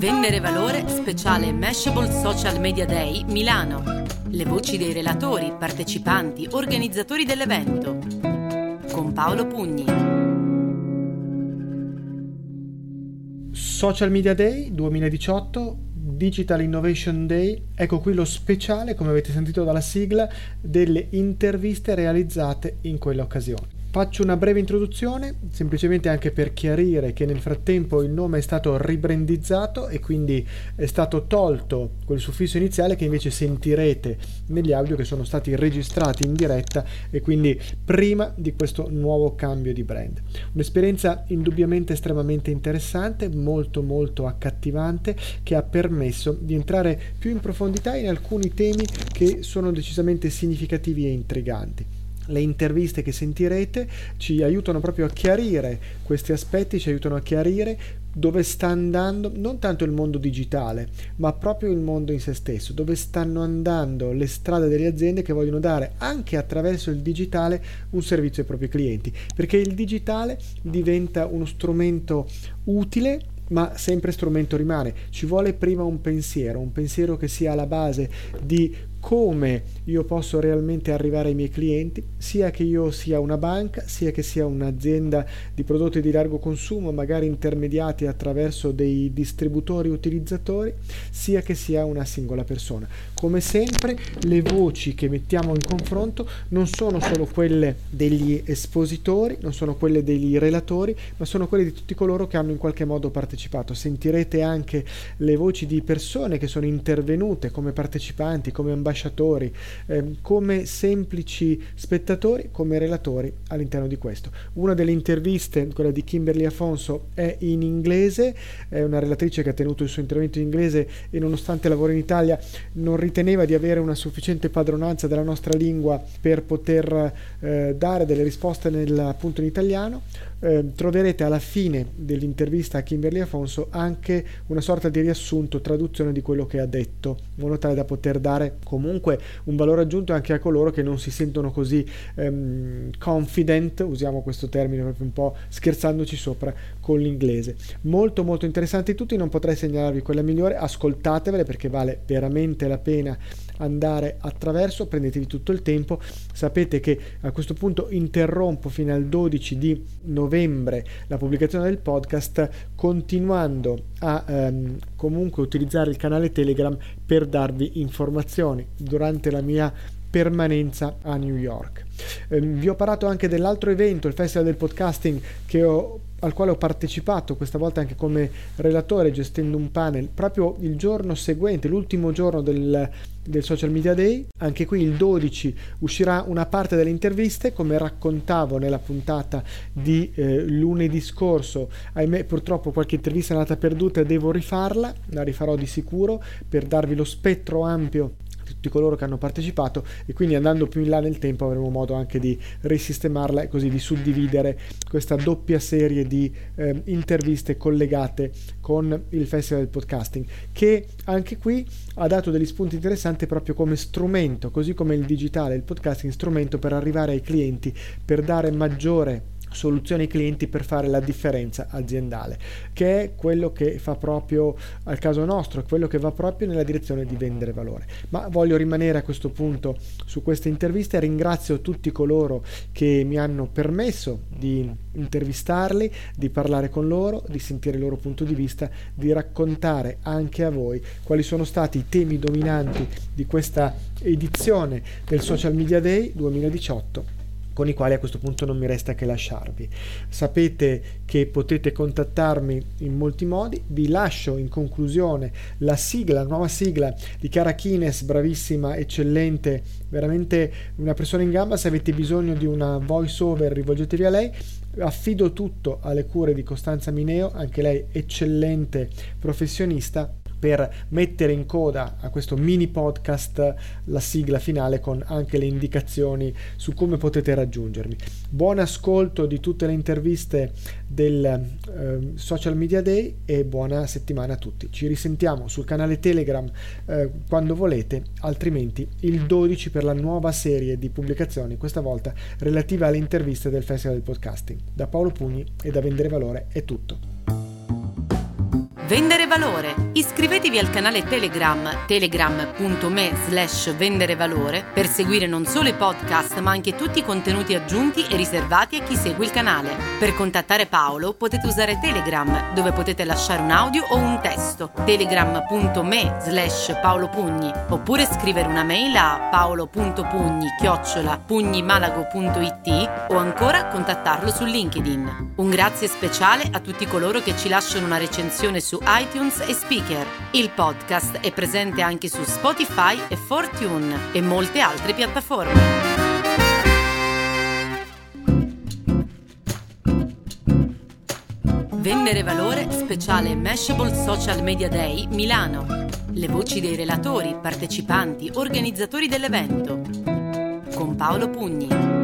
Vendere valore speciale Mashable Social Media Day Milano. Le voci dei relatori, partecipanti, organizzatori dell'evento. Con Paolo Pugni. Social Media Day 2018 Digital Innovation Day, ecco qui lo speciale, come avete sentito dalla sigla, delle interviste realizzate in quell'occasione. Faccio una breve introduzione, semplicemente anche per chiarire che nel frattempo il nome è stato ribrandizzato e quindi è stato tolto quel suffisso iniziale che invece sentirete negli audio che sono stati registrati in diretta e quindi prima di questo nuovo cambio di brand. Un'esperienza indubbiamente estremamente interessante, molto molto accattivante che ha permesso di entrare più in profondità in alcuni temi che sono decisamente significativi e intriganti le interviste che sentirete ci aiutano proprio a chiarire questi aspetti, ci aiutano a chiarire dove sta andando non tanto il mondo digitale, ma proprio il mondo in se stesso, dove stanno andando le strade delle aziende che vogliono dare anche attraverso il digitale un servizio ai propri clienti, perché il digitale diventa uno strumento utile ma sempre strumento rimane. Ci vuole prima un pensiero, un pensiero che sia alla base di come io posso realmente arrivare ai miei clienti, sia che io sia una banca, sia che sia un'azienda di prodotti di largo consumo, magari intermediati attraverso dei distributori utilizzatori, sia che sia una singola persona. Come sempre le voci che mettiamo in confronto non sono solo quelle degli espositori, non sono quelle degli relatori, ma sono quelle di tutti coloro che hanno in qualche modo partecipato. Sentirete anche le voci di persone che sono intervenute come partecipanti, come ambasciatori ambasciatori, eh, come semplici spettatori, come relatori all'interno di questo. Una delle interviste, quella di Kimberly Afonso, è in inglese, è una relatrice che ha tenuto il suo intervento in inglese e nonostante lavora in Italia non riteneva di avere una sufficiente padronanza della nostra lingua per poter eh, dare delle risposte nel, appunto in italiano. Eh, troverete alla fine dell'intervista a Kimberly Afonso anche una sorta di riassunto, traduzione di quello che ha detto, in modo tale da poter dare comunque un valore aggiunto anche a coloro che non si sentono così ehm, confident, usiamo questo termine proprio un po' scherzandoci sopra con l'inglese. Molto molto interessanti tutti, non potrei segnalarvi quella migliore, ascoltatevele perché vale veramente la pena andare attraverso, prendetevi tutto il tempo, sapete che a questo punto interrompo fino al 12 di novembre la pubblicazione del podcast continuando a ehm, comunque utilizzare il canale Telegram per darvi informazioni durante la mia permanenza a New York. Eh, vi ho parlato anche dell'altro evento, il Festival del Podcasting, ho, al quale ho partecipato questa volta anche come relatore gestendo un panel proprio il giorno seguente, l'ultimo giorno del, del Social Media Day. Anche qui il 12 uscirà una parte delle interviste, come raccontavo nella puntata di eh, lunedì scorso. Ahimè, purtroppo qualche intervista è andata perduta e devo rifarla, la rifarò di sicuro per darvi lo spettro ampio tutti coloro che hanno partecipato e quindi andando più in là nel tempo avremo modo anche di risistemarla e così di suddividere questa doppia serie di eh, interviste collegate con il Festival del Podcasting che anche qui ha dato degli spunti interessanti proprio come strumento, così come il digitale, il podcasting strumento per arrivare ai clienti, per dare maggiore soluzioni ai clienti per fare la differenza aziendale, che è quello che fa proprio al caso nostro, quello che va proprio nella direzione di vendere valore. Ma voglio rimanere a questo punto su queste interviste, ringrazio tutti coloro che mi hanno permesso di intervistarli, di parlare con loro, di sentire il loro punto di vista, di raccontare anche a voi quali sono stati i temi dominanti di questa edizione del Social Media Day 2018 con i quali a questo punto non mi resta che lasciarvi. Sapete che potete contattarmi in molti modi, vi lascio in conclusione la sigla, la nuova sigla di Cara Kines, bravissima, eccellente, veramente una persona in gamba, se avete bisogno di una voice over rivolgetevi a lei. Affido tutto alle cure di Costanza Mineo, anche lei eccellente professionista per mettere in coda a questo mini podcast la sigla finale con anche le indicazioni su come potete raggiungermi. Buon ascolto di tutte le interviste del eh, Social Media Day e buona settimana a tutti. Ci risentiamo sul canale Telegram eh, quando volete, altrimenti il 12 per la nuova serie di pubblicazioni, questa volta relativa alle interviste del Festival del Podcasting. Da Paolo Pugni e da Vendere Valore è tutto. Vendere valore. Iscrivetevi al canale Telegram telegram.me slash vendere valore per seguire non solo i podcast ma anche tutti i contenuti aggiunti e riservati a chi segue il canale. Per contattare Paolo potete usare Telegram dove potete lasciare un audio o un testo telegram.me slash paolopugni oppure scrivere una mail a paolo.pugni chiocciola pugnimalago.it o ancora contattarlo su LinkedIn. Un grazie speciale a tutti coloro che ci lasciano una recensione su iTunes e Speaker. Il podcast è presente anche su Spotify e Fortune e molte altre piattaforme. Vendere valore speciale Mashable Social Media Day Milano. Le voci dei relatori, partecipanti, organizzatori dell'evento. Con Paolo Pugni.